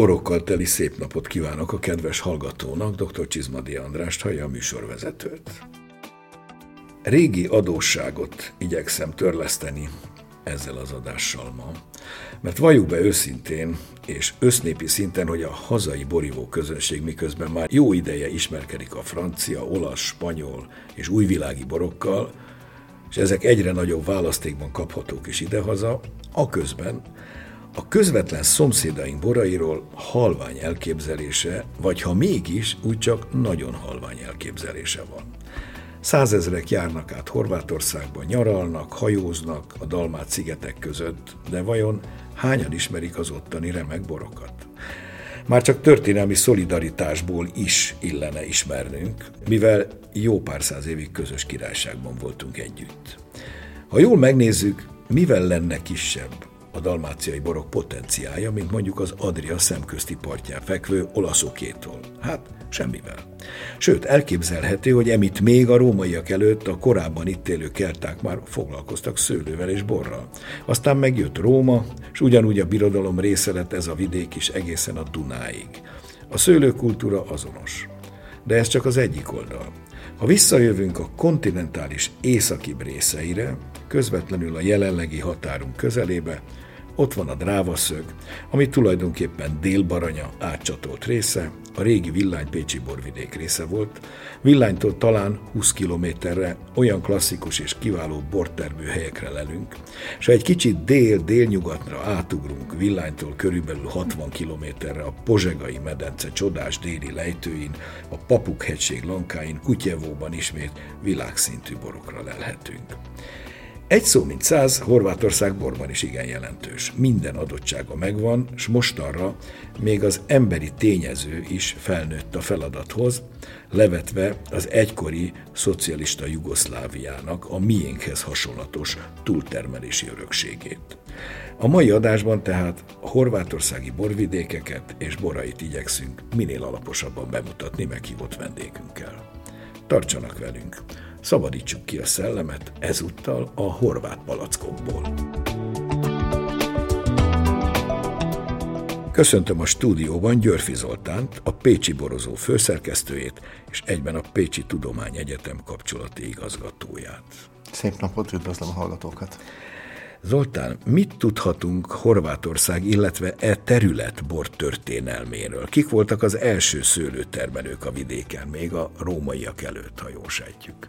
Borokkal teli szép napot kívánok a kedves hallgatónak, dr. Csizmadi Andrást, hallja a műsorvezetőt. Régi adósságot igyekszem törleszteni ezzel az adással ma, mert valljuk be őszintén és össznépi szinten, hogy a hazai borívó közönség miközben már jó ideje ismerkedik a francia, olasz, spanyol és újvilági borokkal, és ezek egyre nagyobb választékban kaphatók is idehaza, a közben a közvetlen szomszédaink borairól halvány elképzelése, vagy ha mégis, úgy csak nagyon halvány elképzelése van. Százezrek járnak át Horvátországba, nyaralnak, hajóznak a Dalmát szigetek között, de vajon hányan ismerik az ottani remek borokat? Már csak történelmi szolidaritásból is illene ismernünk, mivel jó pár száz évig közös királyságban voltunk együtt. Ha jól megnézzük, mivel lenne kisebb a dalmáciai borok potenciája, mint mondjuk az Adria szemközti partján fekvő olaszokétól? Hát semmivel. Sőt, elképzelhető, hogy emit még a rómaiak előtt a korábban itt élő kelták már foglalkoztak szőlővel és borral. Aztán megjött Róma, és ugyanúgy a birodalom része lett ez a vidék is egészen a Dunáig. A szőlőkultúra azonos. De ez csak az egyik oldal. Ha visszajövünk a kontinentális északibb részeire, közvetlenül a jelenlegi határunk közelébe, ott van a drávaszög, ami tulajdonképpen Dél-Baranya átcsatolt része, a régi Villány-Pécsi borvidék része volt. Villánytól talán 20 kilométerre olyan klasszikus és kiváló bortermő helyekre lelünk, és ha egy kicsit dél-délnyugatra átugrunk Villánytól körülbelül 60 kilométerre a Pozsegai medence csodás déli lejtőin, a Papuk-hegység lankáin, Kutyevóban ismét világszintű borokra lelhetünk. Egy szó mint száz, Horvátország borban is igen jelentős. Minden adottsága megvan, s mostanra még az emberi tényező is felnőtt a feladathoz, levetve az egykori szocialista Jugoszláviának a miénkhez hasonlatos túltermelési örökségét. A mai adásban tehát horvátországi borvidékeket és borait igyekszünk minél alaposabban bemutatni meghívott vendégünkkel. Tartsanak velünk! Szabadítsuk ki a szellemet ezúttal a horvát palackokból. Köszöntöm a stúdióban Györfi Zoltánt, a Pécsi Borozó főszerkesztőjét, és egyben a Pécsi Tudományegyetem kapcsolati igazgatóját. Szép napot, üdvözlöm a hallgatókat! Zoltán, mit tudhatunk Horvátország, illetve e terület bor történelméről? Kik voltak az első szőlőtermelők a vidéken, még a rómaiak előtt, ha jól sejtjük?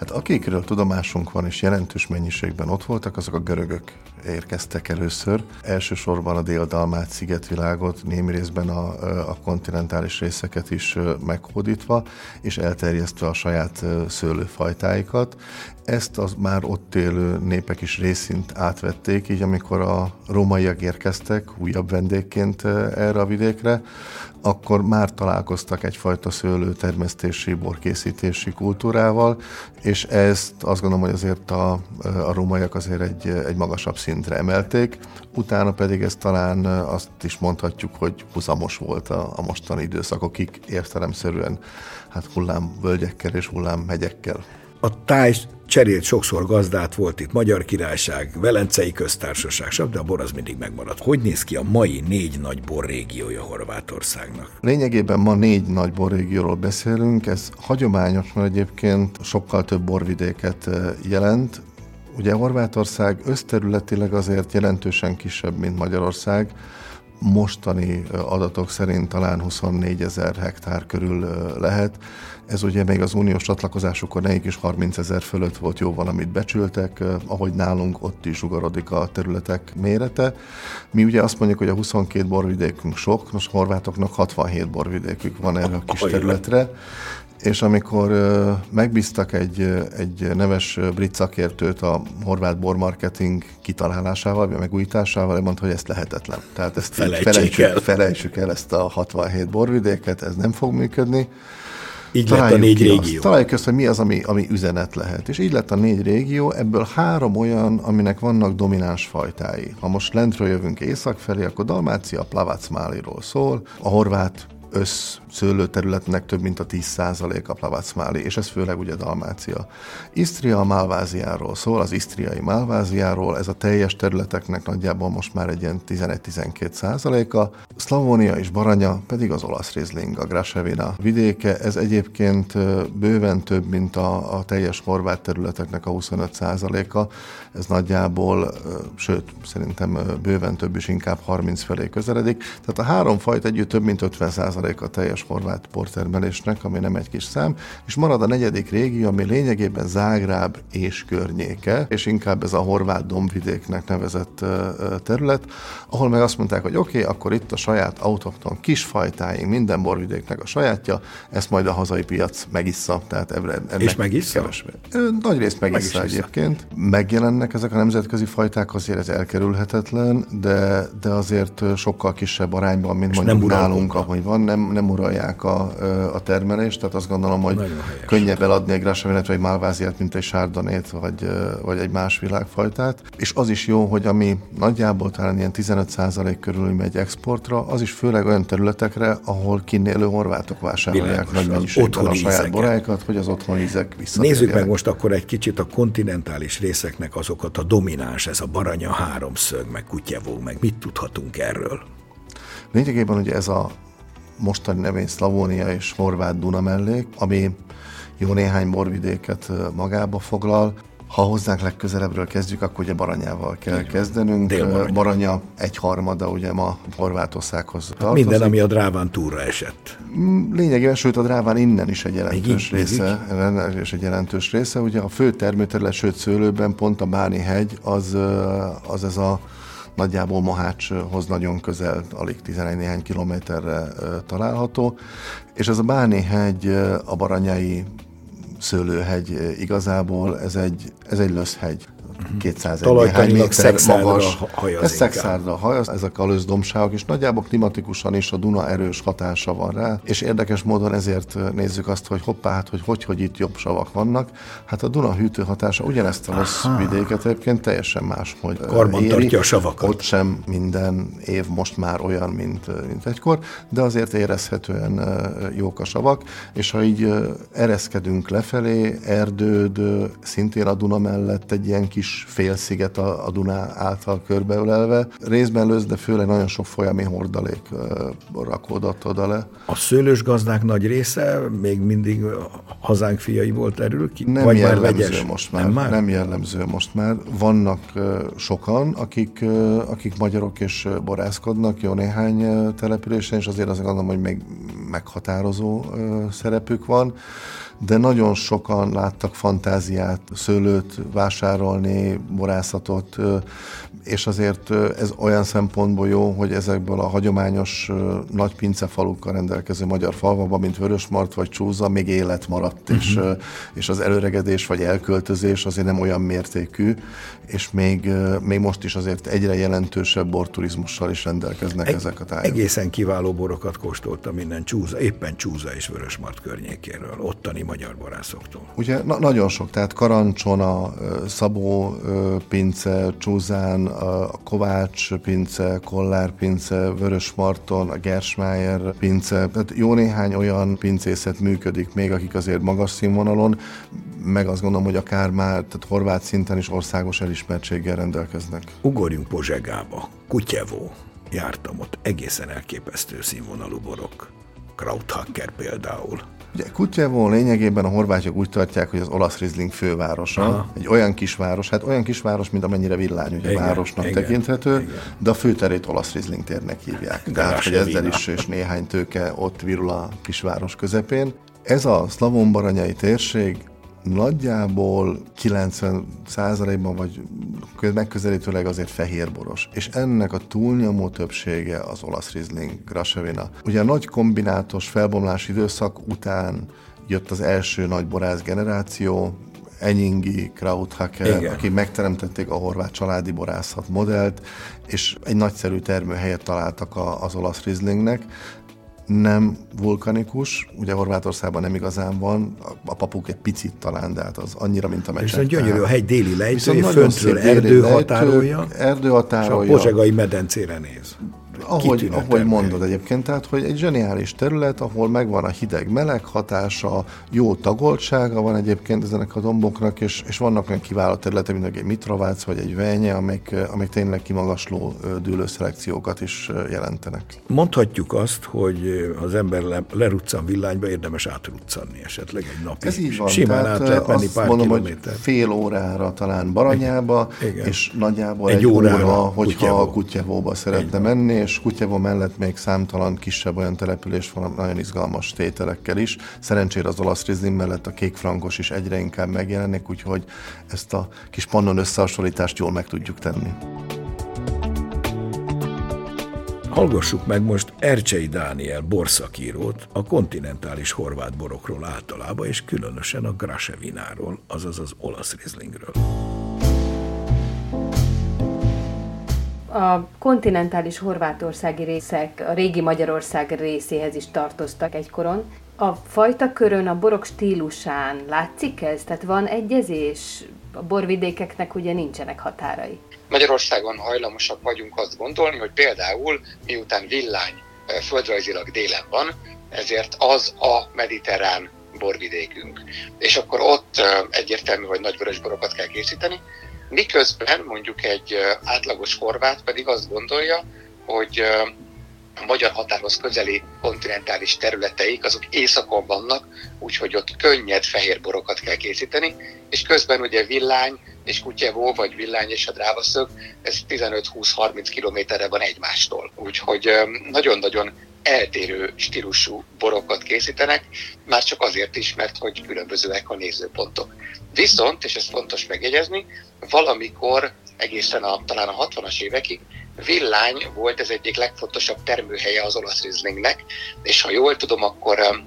Hát akikről tudomásunk van és jelentős mennyiségben ott voltak, azok a görögök érkeztek először. Elsősorban a dél-dalmát szigetvilágot, némi részben a, a kontinentális részeket is meghódítva, és elterjesztve a saját szőlőfajtáikat. Ezt az már ott élő népek is részint átvették, így amikor a rómaiak érkeztek újabb vendégként erre a vidékre, akkor már találkoztak egyfajta szőlőtermesztési, borkészítési kultúrával, és ezt azt gondolom, hogy azért a, a rómaiak azért egy, egy magasabb szintre emelték. Utána pedig ez talán azt is mondhatjuk, hogy huzamos volt a, a mostani időszakokig értelemszerűen hát hullámvölgyekkel és hullámhegyekkel. A táj cserélt sokszor gazdát, volt itt Magyar Királyság, Velencei Köztársaság, de a bor az mindig megmaradt. Hogy néz ki a mai négy nagy borrégiója Horvátországnak? Lényegében ma négy nagy borrégióról beszélünk, ez hagyományosan egyébként sokkal több borvidéket eh, jelent, Ugye Horvátország összterületileg azért jelentősen kisebb, mint Magyarország, mostani adatok szerint talán 24 ezer hektár körül lehet. Ez ugye még az uniós csatlakozásukor nekik is 30 ezer fölött volt jó valamit becsültek, ahogy nálunk ott is ugarodik a területek mérete. Mi ugye azt mondjuk, hogy a 22 borvidékünk sok, most horvátoknak 67 borvidékük van erre a kis területre, és amikor megbíztak egy, egy neves brit szakértőt a horvát bormarketing kitalálásával, vagy megújításával, mondta, hogy ezt lehetetlen. Tehát ezt felejtsük el. felejtsük el ezt a 67 borvidéket, ez nem fog működni. Így találjuk lett a négy régió. Azt, találjuk azt, hogy mi az, ami, ami üzenet lehet. És így lett a négy régió, ebből három olyan, aminek vannak domináns fajtái. Ha most lentről jövünk észak felé, akkor Dalmácia Plavacmáliról szól, a horvát össz szőlőterületnek több mint a 10% a Plavacmáli, és ez főleg ugye Dalmácia. Isztria a Málváziáról szól, az isztriai Málváziáról, ez a teljes területeknek nagyjából most már egy ilyen 11-12 százaléka. Szlavónia és Baranya pedig az olasz Riesling, a Grasevina vidéke, ez egyébként bőven több, mint a, a teljes horvát területeknek a 25 százaléka, ez nagyjából, sőt, szerintem bőven több is, inkább 30 felé közeledik. Tehát a három fajt együtt több mint 50 százalék a teljes horvát portermelésnek, ami nem egy kis szám, és marad a negyedik régió, ami lényegében Zágráb és környéke, és inkább ez a horvát dombvidéknek nevezett terület, ahol meg azt mondták, hogy oké, okay, akkor itt a saját autokton kis fajtáink, minden borvidéknek a sajátja, ezt majd a hazai piac megissza. Tehát ebbre, ennek és megissza? Kevesebb. Nagy részt megissza Meg egyébként. Megjelennek ezek a nemzetközi fajták, azért ez elkerülhetetlen, de, de azért sokkal kisebb arányban, mint és mondjuk nálunk, ahogy van, nem, nem uralják a, a termelést, tehát azt gondolom, hogy könnyebb eladni egy Grassavinet vagy egy Malváziát, mint egy Sárdonét, vagy, vagy egy más világfajtát. És az is jó, hogy ami nagyjából talán ilyen 15% körül megy exportra, az is főleg olyan területekre, ahol kinnélő horvátok vásárolják nagy mennyiségben a saját boráikat, hogy az otthon ízek Nézzük meg most akkor egy kicsit a kontinentális részeknek azokat a domináns, ez a Baranya háromszög, meg Kutyevó, meg mit tudhatunk erről? Lényegében ugye ez a mostani nevén Szlavónia és Horvát Duna mellék, ami jó néhány borvidéket magába foglal. Ha hozzánk legközelebbről kezdjük, akkor ugye Baranyával kell Igen. kezdenünk. Dél-Baranya. Baranya egyharmada ugye ma Horvátországhoz tartozik. Minden, ami a Dráván túra esett. Mm, lényegében, sőt a Dráván innen is egy jelentős még része, még és egy jelentős része. Ugye a fő termőterület, sőt szőlőben pont a Báni hegy, az, az ez a nagyjából Mohácshoz nagyon közel, alig 11 néhány kilométerre található, és ez a Báni hegy, a Baranyai szőlőhegy igazából, ez egy, ez egy löszhegy. 200 néhány méter magas. Ez szexárdra hajaz, ezek a lőzdomságok, és nagyjából klimatikusan is a Duna erős hatása van rá, és érdekes módon ezért nézzük azt, hogy hoppá, hát hogy hogy, hogy itt jobb savak vannak. Hát a Duna hűtő hatása ugyanezt a rossz vidéket egyébként teljesen más, hogy Karban éri. tartja a savakat. Ott sem minden év most már olyan, mint, mint egykor, de azért érezhetően jók a savak, és ha így ereszkedünk lefelé, erdőd, szintén a Duna mellett egy ilyen kis félsziget a, a Duná által körbeölelve. Részben löz, de főleg nagyon sok folyami hordalék rakódott oda le. A szőlős gazdák nagy része még mindig hazánk fiaiból terül ki? Nem Vagy jellemző már most már. Nem, már? nem jellemző most már. Vannak sokan, akik, akik magyarok és borászkodnak jó néhány településen, és azért azt gondolom, hogy még meghatározó szerepük van de nagyon sokan láttak fantáziát, szőlőt vásárolni, borászatot, és azért ez olyan szempontból jó, hogy ezekből a hagyományos nagy pincefalukkal rendelkező magyar falvakban, mint Vörösmart vagy Csúza, még élet maradt, uh-huh. és, mhm. és az előregedés vagy elköltözés azért nem olyan mértékű, és még, még most is azért egyre jelentősebb borturizmussal is rendelkeznek Egy, ezek a tájak. Egészen kiváló borokat kóstoltam minden Csúza, éppen Csúza és Vörösmart környékéről, ottani magyar borászoktól. Ugye na, nagyon sok, tehát Karancsona, Szabó pince, Csúzán, a Kovács pince, Kollár pince, Vörösmarton, a Gersmájer pince, tehát jó néhány olyan pincészet működik még, akik azért magas színvonalon, meg azt gondolom, hogy akár már tehát horvát szinten is országos elismertséggel rendelkeznek. Ugorjunk Pozsegába, Kutyevó. Jártam ott, egészen elképesztő színvonalú borok. Krauthacker például. Ugye Kutyevó lényegében a horvátok úgy tartják, hogy az olasz Rizling fővárosa, Aha. egy olyan kisváros, hát olyan kisváros, mint amennyire Villány ugye igen, városnak igen, tekinthető, igen. de a főterét olasz Rizling térnek hívják. De Tehát, hogy ezzel is és néhány tőke ott virul a kisváros közepén. Ez a szlavonbaranyai térség nagyjából 90 százalékban, vagy megközelítőleg azért fehérboros. És ennek a túlnyomó többsége az olasz Riesling Grasevina. Ugye a nagy kombinátos felbomlás időszak után jött az első nagy borász generáció, Enyingi, Krauthacker, Igen. akik megteremtették a horvát családi borászat modellt, és egy nagyszerű termőhelyet találtak az olasz Rieslingnek, nem vulkanikus, ugye Horvátországban nem igazán van, a papuk egy picit talán, de hát az annyira, mint a mecsek. Viszont gyönyörű a hegy déli lejtő, föntről erdő határolja, erdő határolja, és a pozsegai medencére néz. Ahogy, ahogy mondod egyébként, tehát hogy egy zseniális terület, ahol megvan a hideg-meleg hatása, jó tagoltsága van egyébként ezenek a domboknak, és, és vannak olyan kiváló területek, mint egy Mitrovác vagy egy Venye, amik, amik tényleg kimagasló dűlőszelekciókat is jelentenek. Mondhatjuk azt, hogy az ember le, leruccan villányba, érdemes átruccanni esetleg egy napig. Ez így van. Simán át lehet menni pár mondom, kilométer. hogy fél órára talán Baranyába, Igen. és nagyjából egy, egy órára, óra, hogyha a Kutyevóba szeretne menni, és Kutyevó mellett még számtalan kisebb olyan település van, nagyon izgalmas tételekkel is. Szerencsére az olasz rizling mellett a kék frankos is egyre inkább megjelenik, úgyhogy ezt a kis pannon összehasonlítást jól meg tudjuk tenni. Hallgassuk meg most Ercsei Dániel borszakírót a kontinentális horvát borokról általában, és különösen a Grasevináról, azaz az olasz rizlingről. A kontinentális horvátországi részek a régi Magyarország részéhez is tartoztak egykoron. A fajta körön, a borok stílusán látszik ez? Tehát van egyezés? A borvidékeknek ugye nincsenek határai. Magyarországon hajlamosak vagyunk azt gondolni, hogy például miután villány földrajzilag délen van, ezért az a mediterrán borvidékünk. És akkor ott egyértelmű, hogy nagyvörös borokat kell készíteni, miközben mondjuk egy átlagos horvát pedig azt gondolja, hogy a magyar határhoz közeli kontinentális területeik, azok északon vannak, úgyhogy ott könnyed fehér borokat kell készíteni, és közben ugye villány és kutyevó, vagy villány és a drávaszög, ez 15-20-30 kilométerre van egymástól. Úgyhogy nagyon-nagyon eltérő stílusú borokat készítenek, már csak azért is, mert hogy különbözőek a nézőpontok. Viszont, és ez fontos megjegyezni, valamikor egészen a, talán a 60-as évekig Villány volt ez egyik legfontosabb termőhelye az olasz rizlingnek, és ha jól tudom, akkor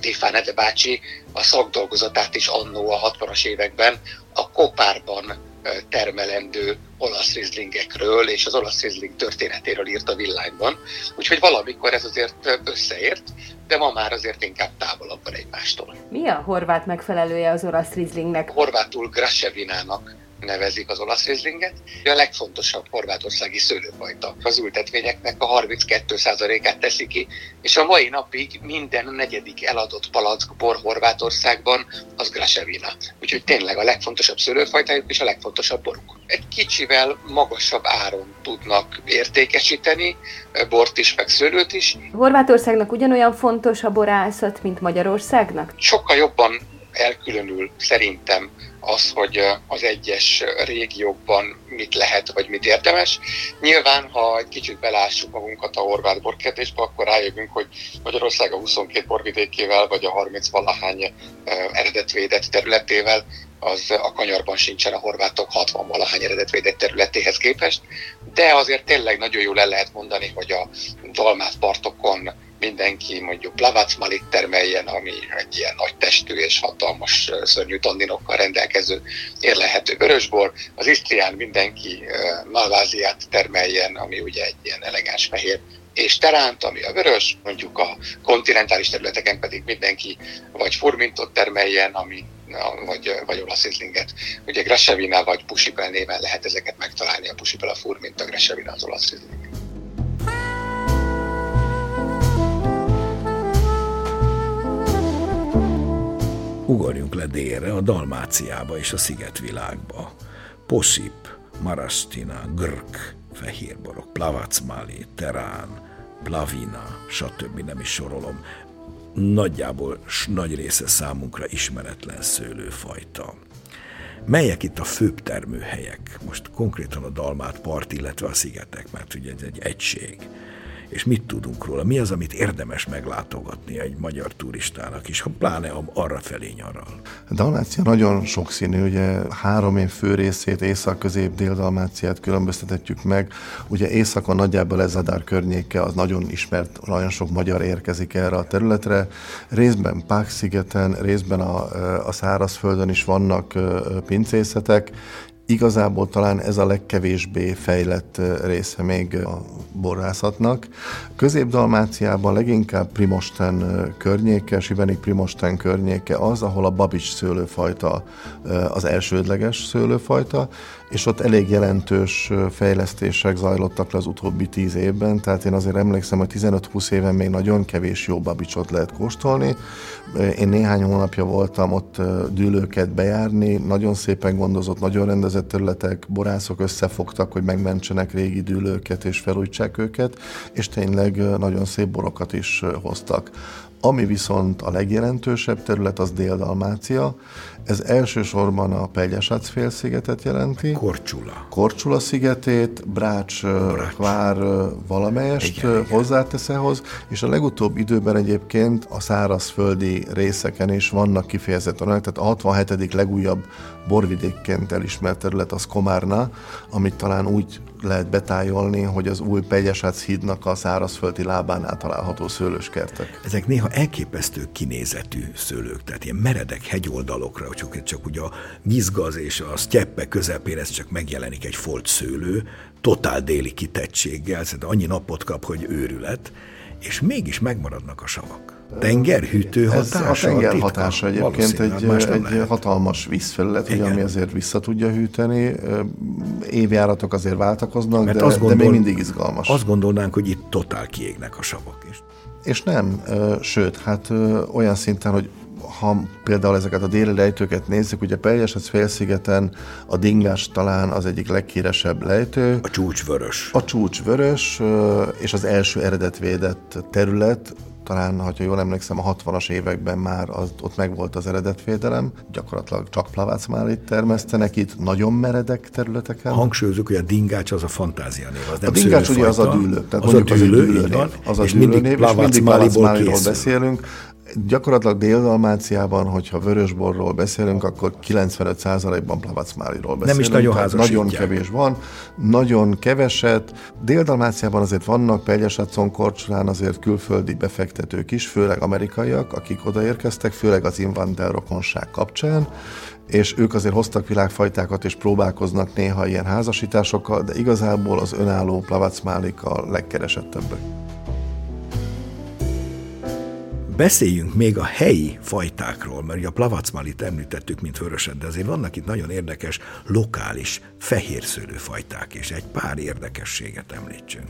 Tifán Ede bácsi a szakdolgozatát is annó a 60-as években a kopárban termelendő olasz rizlingekről és az olasz rizling történetéről írt a villányban. Úgyhogy valamikor ez azért összeért, de ma már azért inkább távolabb van egymástól. Mi a horvát megfelelője az olasz rizlingnek? Horvátul Grasevinának nevezik az olasz rizlinget. A legfontosabb horvátországi szőlőfajta. Az ültetvényeknek a 32%-át teszi ki, és a mai napig minden negyedik eladott palack bor Horvátországban az Grasevina. Úgyhogy tényleg a legfontosabb szőlőfajtájuk és a legfontosabb boruk. Egy kicsivel magasabb áron tudnak értékesíteni bort is, meg szőlőt is. Horvátországnak ugyanolyan fontos a borászat, mint Magyarországnak? Sokkal jobban elkülönül szerintem az, hogy az egyes régiókban mit lehet, vagy mit érdemes. Nyilván, ha egy kicsit belássuk magunkat a horvát borkedésbe, akkor rájövünk, hogy Magyarország a 22 borvidékével, vagy a 30 valahány eredetvédett területével, az a kanyarban sincsen a horvátok 60 valahány eredetvédett területéhez képest, de azért tényleg nagyon jól el lehet mondani, hogy a Dalmát partokon mindenki mondjuk Malit termeljen, ami egy ilyen nagy testű és hatalmas szörnyű tanninokkal rendelkező érlehető vörösbor. Az Isztrián mindenki Malváziát termeljen, ami ugye egy ilyen elegáns fehér és teránt, ami a vörös, mondjuk a kontinentális területeken pedig mindenki vagy furmintot termeljen, ami vagy, vagy olasz izlinget. Ugye Grasevina vagy Pusipel néven lehet ezeket megtalálni, a Pusipel a furmint, a Grasevina az olasz izling. Ugorjunk le délre, a Dalmáciába és a szigetvilágba. Poszip, Marastina, Grk, Fehérborok, Plavacmali, Terán, Plavina, stb. nem is sorolom. Nagyjából nagy része számunkra ismeretlen szőlőfajta. Melyek itt a főbb termőhelyek? Most konkrétan a Dalmát part, illetve a szigetek, mert ugye ez egy egység és mit tudunk róla, mi az, amit érdemes meglátogatni egy magyar turistának is, ha pláne arra felé nyaral. Dalmácia nagyon sokszínű, ugye három év fő részét, észak, közép, dél Dalmáciát különböztetjük meg. Ugye északon nagyjából ez Zadár környéke, az nagyon ismert, nagyon sok magyar érkezik erre a területre. Részben Pák-szigeten, részben a, a szárazföldön is vannak pincészetek, Igazából talán ez a legkevésbé fejlett része még a borászatnak. Közép-Dalmáciában leginkább Primosten környéke, Sivenik Primosten környéke az, ahol a babics szőlőfajta az elsődleges szőlőfajta, és ott elég jelentős fejlesztések zajlottak le az utóbbi tíz évben, tehát én azért emlékszem, hogy 15-20 éven még nagyon kevés jó babicsot lehet kóstolni. Én néhány hónapja voltam ott dűlőket bejárni, nagyon szépen gondozott, nagyon rendezett területek, borászok összefogtak, hogy megmentsenek régi dűlőket és felújítsák őket, és tényleg nagyon szép borokat is hoztak. Ami viszont a legjelentősebb terület az Dél-Dalmácia. Ez elsősorban a Pegyesác félszigetet jelenti. Korcsula. Korcsula szigetét, Brács, Brács. vár valamelyest igen, hozzátesz ehhoz, és a legutóbb időben egyébként a szárazföldi részeken is vannak kifejezetten tehát a 67. legújabb borvidékként elismert terület az Komárna, amit talán úgy lehet betájolni, hogy az új Pegyesác hídnak a szárazföldi lábánál található szőlőskertek. Ezek néha elképesztő kinézetű szőlők, tehát ilyen meredek hegyoldalokra, csak, csak ugye a gizgaz és a sztyeppe közepén ez csak megjelenik egy folt szőlő, totál déli kitettséggel, szerintem annyi napot kap, hogy őrület, és mégis megmaradnak a savak tengerhűtő hatása? Ez a tenger hatása egyébként egy, egy hatalmas vízfelület, ugye, ami azért vissza tudja hűteni. Évjáratok azért váltakoznak, Mert de, azt gondol, de még mindig izgalmas. Azt gondolnánk, hogy itt totál kiégnek a savak is. És nem, sőt, hát olyan szinten, hogy ha például ezeket a déli lejtőket nézzük, ugye Peljesec félszigeten a dingás talán az egyik legkíresebb lejtő. A csúcsvörös. A csúcsvörös, és az első eredetvédett terület, talán, ha jól emlékszem, a 60-as években már az, ott megvolt az eredetvédelem, gyakorlatilag csak itt termesztenek itt, nagyon meredek területeken. Hangsúlyozunk, hogy a dingács az a fantázia név, az nem A dingács ugye az a dűlő, tehát az a dűlő, az a dűlő név, az a dűlő név, és mindig Plavacmáliról beszélünk, Gyakorlatilag Dél-Dalmáciában, hogyha vörösborról beszélünk, akkor 95%-ban Plavacmáliról beszélünk. Nem is nagyon házasítják. Nagyon kevés van, nagyon keveset. Dél-Dalmáciában azért vannak Pegyesacon, Korcsolán azért külföldi befektetők is, főleg amerikaiak, akik odaérkeztek, főleg az Invander rokonság kapcsán, és ők azért hoztak világfajtákat, és próbálkoznak néha ilyen házasításokkal, de igazából az önálló Plavacmálik a legkeresettebbek. Beszéljünk még a helyi fajtákról, mert ugye a plavacmalit említettük, mint vöröset, de azért vannak itt nagyon érdekes, lokális, fehérszőlő fajták, és egy pár érdekességet említsünk.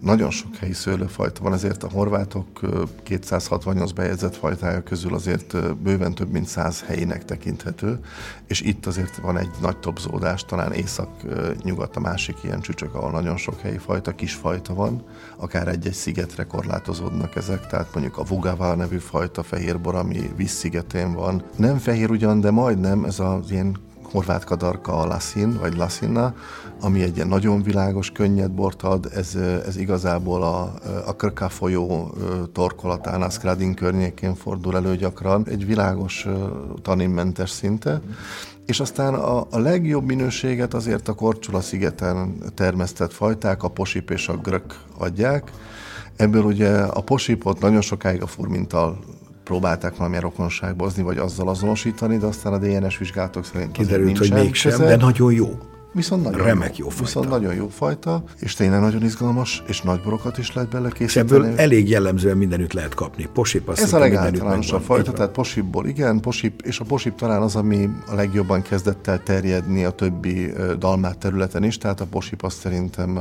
Nagyon sok helyi szőlőfajta van, ezért a horvátok 268 bejegyzett fajtája közül azért bőven több mint 100 helyinek tekinthető, és itt azért van egy nagy topzódás, talán észak-nyugat a másik ilyen csücsök, ahol nagyon sok helyi fajta, kis fajta van, akár egy-egy szigetre korlátozódnak ezek, tehát mondjuk a Vugava nevű fajta fehérbor, ami vízszigetén van. Nem fehér ugyan, de majdnem, ez az ilyen horvát kadarka a Lasin, vagy Lasinna, ami egy ilyen nagyon világos, könnyed bort ad, ez, ez igazából a, a Krka folyó torkolatán, Skradin környékén fordul elő gyakran, egy világos taninmentes szinte, és aztán a, a legjobb minőséget azért a Korcsula szigeten termesztett fajták, a posip és a grök adják. Ebből ugye a posipot nagyon sokáig a furmintal próbálták valamilyen rokonságba hozni, vagy azzal azonosítani, de aztán a DNS vizsgálatok szerint Kiderült, hogy mégsem, de nagyon jó. Viszont nagyon Remek jó, jó fajta. Viszont nagyon jó fajta, és tényleg nagyon izgalmas, és nagy borokat is lehet bele készíteni. És ebből elég jellemzően mindenütt lehet kapni. Posip azt Ez a legáltalánosabb fajta, tehát posipból igen, posip, és a posip talán az, ami a legjobban kezdett el terjedni a többi dalmát területen is, tehát a posip azt szerintem,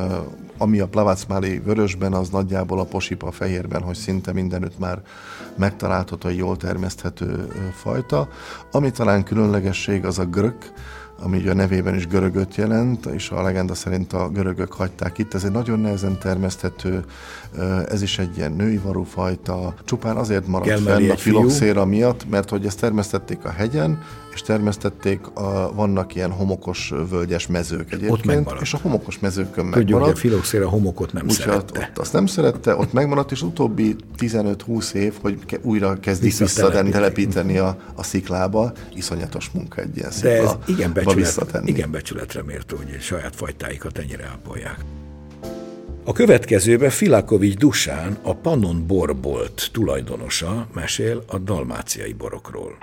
ami a plavacmáli vörösben, az nagyjából a posip a fehérben, hogy szinte mindenütt már megtalálható egy jól termeszthető fajta. Ami talán különlegesség, az a grök, ami ugye a nevében is görögöt jelent, és a legenda szerint a görögök hagyták itt. Ez egy nagyon nehezen termeszthető, ez is egy ilyen női varúfajta, csupán azért maradt Gelmeli fenn a filoxéra miatt, mert hogy ezt termesztették a hegyen, és termesztették, a, vannak ilyen homokos völgyes mezők egyébként, ott és a homokos mezőkön megmaradt. Tudjuk, hogy a filoxéra homokot nem Úgy, szerette. Ott, azt nem szerette, ott megmaradt, és utóbbi 15-20 év, hogy ke, újra kezdik visszatelepíteni a, a sziklába, iszonyatos munka egy ilyen szikla. De ez igen, becsület, igen becsületre mértő, hogy saját fajtáikat ennyire ápolják. A következőben Filakovics Dusán, a Pannon borbolt tulajdonosa mesél a dalmáciai borokról.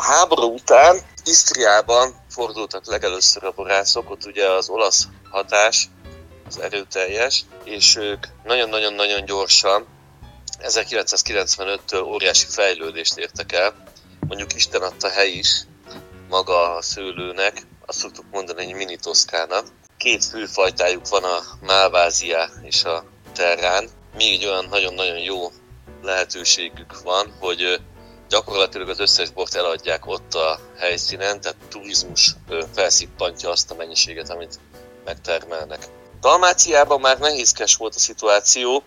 A háború után Isztriában fordultak legelőször a borászok, ott ugye az olasz hatás az erőteljes, és ők nagyon-nagyon-nagyon gyorsan 1995-től óriási fejlődést értek el. Mondjuk Isten adta hely is maga a szőlőnek, azt szoktuk mondani, egy mini toszkána. Két főfajtájuk van a Malvázia és a Terrán. Még olyan nagyon-nagyon jó lehetőségük van, hogy gyakorlatilag az összes bort eladják ott a helyszínen, tehát turizmus felszippantja azt a mennyiséget, amit megtermelnek. Dalmáciában már nehézkes volt a szituáció,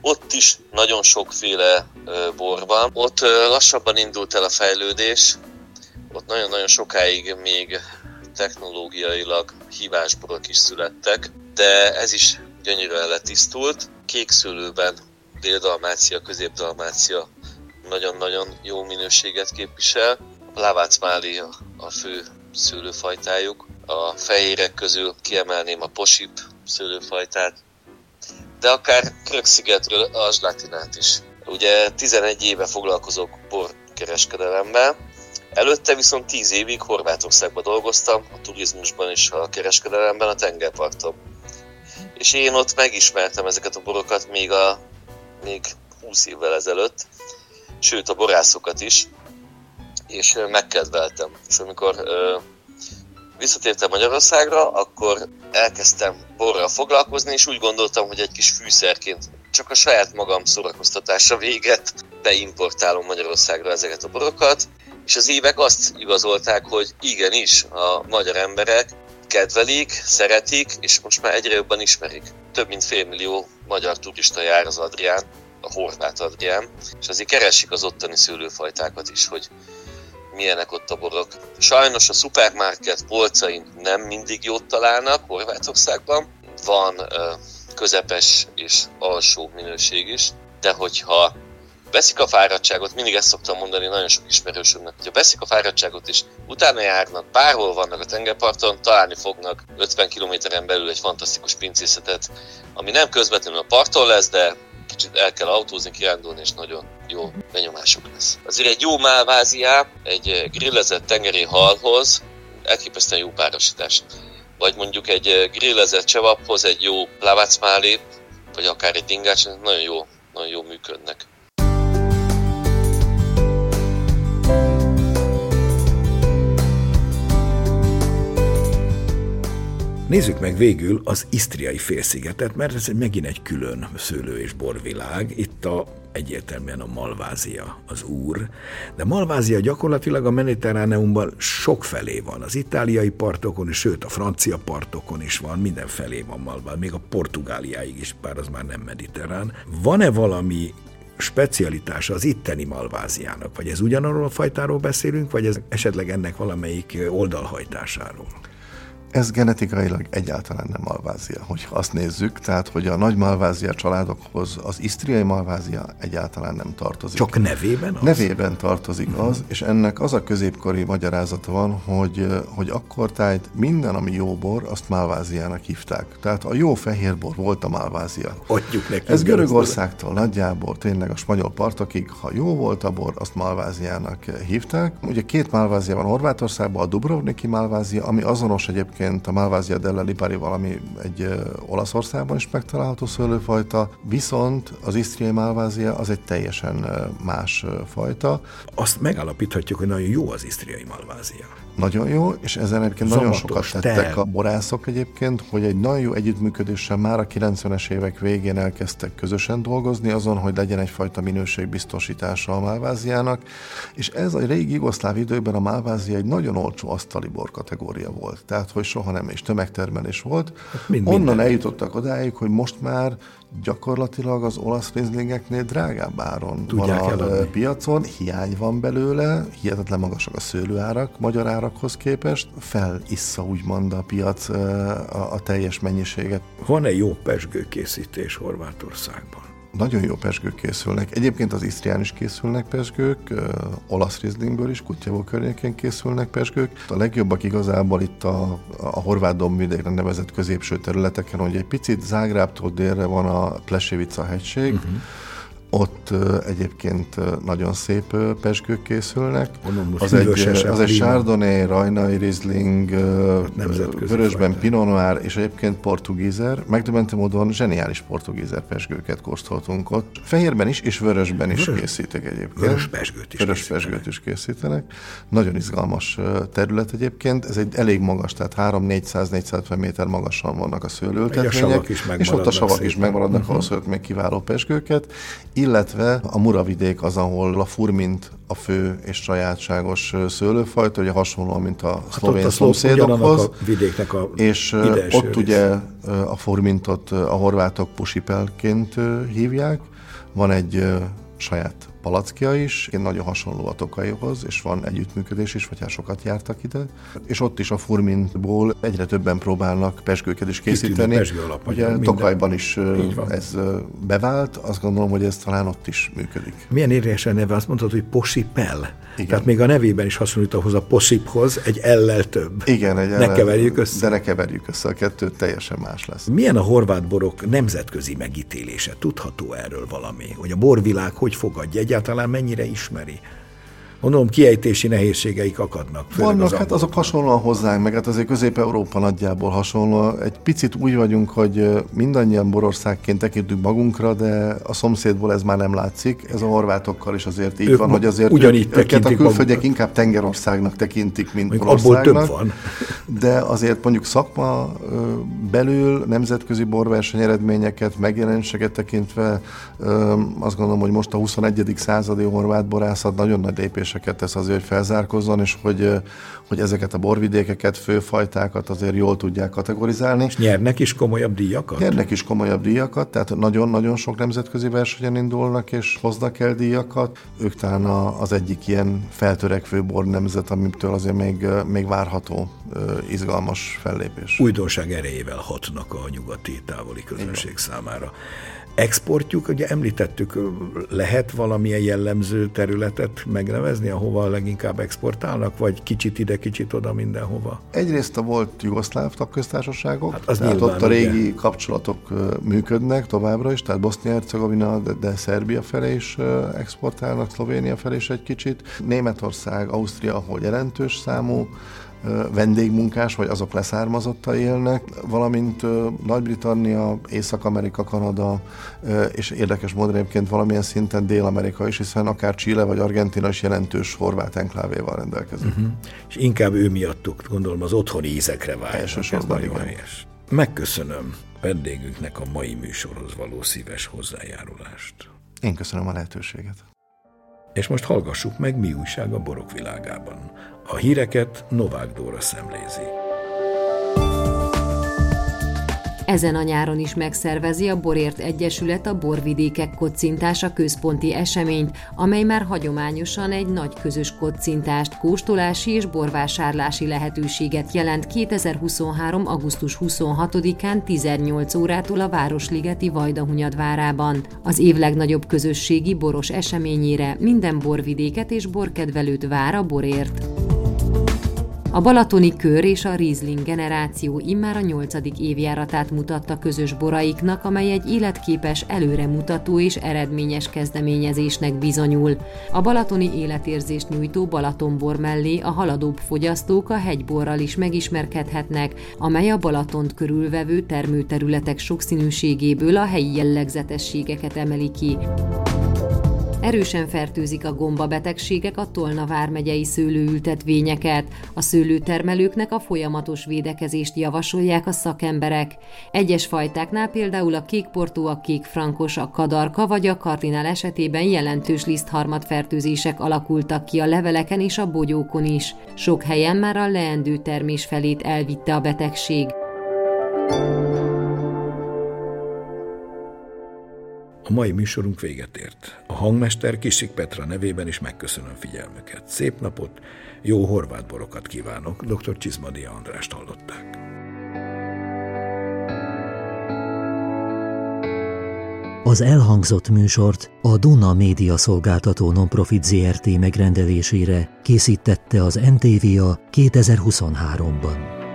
ott is nagyon sokféle bor van. Ott lassabban indult el a fejlődés, ott nagyon-nagyon sokáig még technológiailag hívásborok is születtek, de ez is gyönyörűen letisztult. Kékszőlőben Dél-Dalmácia, Közép-Dalmácia nagyon-nagyon jó minőséget képvisel. A Máli a, fő szőlőfajtájuk. A fehérek közül kiemelném a posip szőlőfajtát, de akár Krökszigetről a Zslatinát is. Ugye 11 éve foglalkozok borkereskedelemmel, Előtte viszont 10 évig Horvátországban dolgoztam, a turizmusban és a kereskedelemben, a tengerparton. És én ott megismertem ezeket a borokat még, a, még 20 évvel ezelőtt, sőt a borászokat is, és megkedveltem. És amikor visszatértem Magyarországra, akkor elkezdtem borral foglalkozni, és úgy gondoltam, hogy egy kis fűszerként csak a saját magam szórakoztatása véget beimportálom Magyarországra ezeket a borokat, és az évek azt igazolták, hogy igenis a magyar emberek kedvelik, szeretik, és most már egyre jobban ismerik. Több mint félmillió magyar turista jár az Adrián, a horvát Adrián, és azért keresik az ottani szőlőfajtákat is, hogy milyenek ott a borok. Sajnos a szupermarket polcain nem mindig jót találnak Horvátországban, van közepes és alsó minőség is, de hogyha veszik a fáradtságot, mindig ezt szoktam mondani nagyon sok ismerősömnek, hogyha veszik a fáradtságot és utána járnak, bárhol vannak a tengerparton, találni fognak 50 kilométeren belül egy fantasztikus pincészetet, ami nem közvetlenül a parton lesz, de kicsit el kell autózni, kirándulni, és nagyon jó benyomásuk lesz. Azért egy jó málváziá, egy grillezett tengeri halhoz elképesztően jó párosítás. Vagy mondjuk egy grillezett csevaphoz egy jó lávácmálé, vagy akár egy dingács, nagyon jó, nagyon jó működnek. Nézzük meg végül az Isztriai félszigetet, mert ez megint egy külön szőlő- és borvilág. Itt a egyértelműen a Malvázia az úr, de Malvázia gyakorlatilag a Mediterráneumban sok felé van. Az itáliai partokon, és sőt a francia partokon is van, mindenfelé van Malvázia, még a Portugáliáig is, bár az már nem mediterrán. Van-e valami specialitása az itteni malváziának? Vagy ez ugyanarról a fajtáról beszélünk, vagy ez esetleg ennek valamelyik oldalhajtásáról? Ez genetikailag egyáltalán nem malvázia, hogyha azt nézzük, tehát hogy a nagy malvázia családokhoz az isztriai malvázia egyáltalán nem tartozik. Csak nevében az? Nevében tartozik uh-huh. az, és ennek az a középkori magyarázata van, hogy, hogy akkor tájt minden, ami jó bor, azt malváziának hívták. Tehát a jó fehér bor volt a malvázia. Adjuk neki. Ez Görögországtól nagyjából tényleg a spanyol partokig, ha jó volt a bor, azt malváziának hívták. Ugye két malvázia van Horvátországban, a Dubrovniki malvázia, ami azonos egyébként egyébként a Malvasia della Lipari valami egy Olaszországban is megtalálható szőlőfajta, viszont az Isztriai Malvázia az egy teljesen más fajta. Azt megállapíthatjuk, hogy nagyon jó az Isztriai Malvázia. Nagyon jó, és ezen egyébként nagyon sokat tettek tel. a borászok egyébként, hogy egy nagyon jó együttműködéssel már a 90-es évek végén elkezdtek közösen dolgozni azon, hogy legyen egyfajta minőségbiztosítása a Malváziának, és ez a régi jugoszláv időben a Malvázia egy nagyon olcsó asztali bor kategória volt. Tehát, hogy soha nem is tömegtermelés volt. Hát mind, Onnan minden. eljutottak odáig, hogy most már gyakorlatilag az olasz rizlingeknél drágább áron Tudják van a eladni. piacon, hiány van belőle, hihetetlen magasak a szőlőárak magyar árakhoz képest, felissza úgymond a piac a, a teljes mennyiséget. Van-e jó pesgőkészítés Horvátországban? Nagyon jó pesgők készülnek. Egyébként az Isztrián is készülnek pesgők, olasz rizlingből is, Kutyavó környékén készülnek pesgők. A legjobbak igazából itt a, a horvát dombvidékre nevezett középső területeken, hogy egy picit Zágrábtól délre van a Plesevica hegység, uh-huh ott egyébként nagyon szép pesgők készülnek. Az egy, az egy Chardonnay, Rajnai Riesling, vörösben van, Pinot Noir, és egyébként portugízer. Megdöbbentő módon zseniális portugízer pesgőket kóstoltunk ott. Fehérben is, és vörösben is Vörös, készítek egyébként. Vörös pesgőt is Vörös készítenek. pesgőt is készítenek. Nagyon izgalmas terület egyébként. Ez egy elég magas, tehát 3-400-450 méter magasan vannak a szőlőültetvények. És ott a savak is megmaradnak uh-huh. ahhoz, hogy még kiváló pesgőket illetve a Muravidék az, ahol a furmint a fő és sajátságos szőlőfajta, ugye hasonlóan, mint a hát szlovén szomszédokhoz. A vidéknek a és ott rész. ugye a furmintot a horvátok pusipelként hívják. Van egy saját palackja is, én nagyon hasonló a tokaihoz, és van együttműködés is, vagy hát sokat jártak ide. És ott is a furmintból egyre többen próbálnak pesgőket is készíteni. alap, Ugye minden. Tokajban is ez bevált, azt gondolom, hogy ez talán ott is működik. Milyen érdekesen neve, azt mondtad, hogy posipel. Igen. Tehát még a nevében is hasonlít ahhoz a posiphoz, egy ellel több. Igen, egy Ne keverjük össze. De ne keverjük össze, a kettő teljesen más lesz. Milyen a horvát borok nemzetközi megítélése? Tudható erről valami? Hogy a borvilág hogy fogadja? Egyáltalán mennyire ismeri? Mondom, kiejtési nehézségeik akadnak. Vannak, hát azok hasonlóan hozzánk, meg hát azért Közép-Európa nagyjából hasonló. Egy picit úgy vagyunk, hogy mindannyian borországként tekintünk magunkra, de a szomszédból ez már nem látszik. Ez a horvátokkal is azért így ők van, hogy azért ugyanígy ők, őket a külföldiek inkább tengerországnak tekintik, mint mondjuk borországnak. Abból több van. De azért mondjuk szakma belül nemzetközi borverseny eredményeket, megjelenéseket tekintve azt gondolom, hogy most a 21. századi horvát borászat nagyon nagy lépés lépéseket tesz azért, hogy felzárkozzon, és hogy, hogy ezeket a borvidékeket, főfajtákat azért jól tudják kategorizálni. És nyernek is komolyabb díjakat? Nyernek is komolyabb díjakat, tehát nagyon-nagyon sok nemzetközi versenyen indulnak, és hoznak el díjakat. Ők talán az egyik ilyen feltörekvő bornemzet, amitől azért még, még várható izgalmas fellépés. Újdonság erejével hatnak a nyugati távoli közönség Igen. számára exportjuk, ugye említettük, lehet valamilyen jellemző területet megnevezni, ahova leginkább exportálnak, vagy kicsit ide, kicsit oda, mindenhova? Egyrészt a volt jugoszláv tagköztársaságok, hát az tehát ott a régi ugye? kapcsolatok működnek továbbra is, tehát Bosznia-Hercegovina, de, de Szerbia felé is exportálnak, Szlovénia felé is egy kicsit. Németország, Ausztria, ahol jelentős számú, vendégmunkás, vagy azok leszármazottai élnek, valamint Nagy-Britannia, Észak-Amerika, Kanada, és érdekes módon egyébként valamilyen szinten Dél-Amerika is, hiszen akár Chile vagy Argentina is jelentős horvát enklávéval rendelkezik. Uh-huh. És inkább ő miattuk, gondolom, az otthoni ízekre várják. Elsősorban igen. Megköszönöm vendégünknek a mai műsorhoz való szíves hozzájárulást. Én köszönöm a lehetőséget. És most hallgassuk meg, mi újság a borok világában. A híreket Novák Dóra szemlézi. Ezen a nyáron is megszervezi a Borért Egyesület a Borvidékek kocintása központi eseményt, amely már hagyományosan egy nagy közös kocintást, kóstolási és borvásárlási lehetőséget jelent 2023. augusztus 26-án 18 órától a Városligeti Vajdahunyadvárában. Az év legnagyobb közösségi boros eseményére minden borvidéket és borkedvelőt vár a Borért. A Balatoni Kör és a Riesling generáció immár a nyolcadik évjáratát mutatta közös boraiknak, amely egy életképes, előremutató és eredményes kezdeményezésnek bizonyul. A balatoni életérzést nyújtó Balatonbor mellé a haladóbb fogyasztók a hegyborral is megismerkedhetnek, amely a Balatont körülvevő termőterületek sokszínűségéből a helyi jellegzetességeket emeli ki. Erősen fertőzik a gombabetegségek a Tolna vármegyei szőlőültetvényeket. A szőlőtermelőknek a folyamatos védekezést javasolják a szakemberek. Egyes fajtáknál például a kékportó, a kékfrankos, a kadarka vagy a kardinál esetében jelentős lisztharmat fertőzések alakultak ki a leveleken és a bogyókon is. Sok helyen már a leendő termés felét elvitte a betegség. A mai műsorunk véget ért. A hangmester Kisik Petra nevében is megköszönöm figyelmüket. Szép napot, jó horvát borokat kívánok. Dr. Csizmadia Andrást hallották. Az elhangzott műsort a Duna Média Szolgáltató Nonprofit ZRT megrendelésére készítette az NTVA 2023-ban.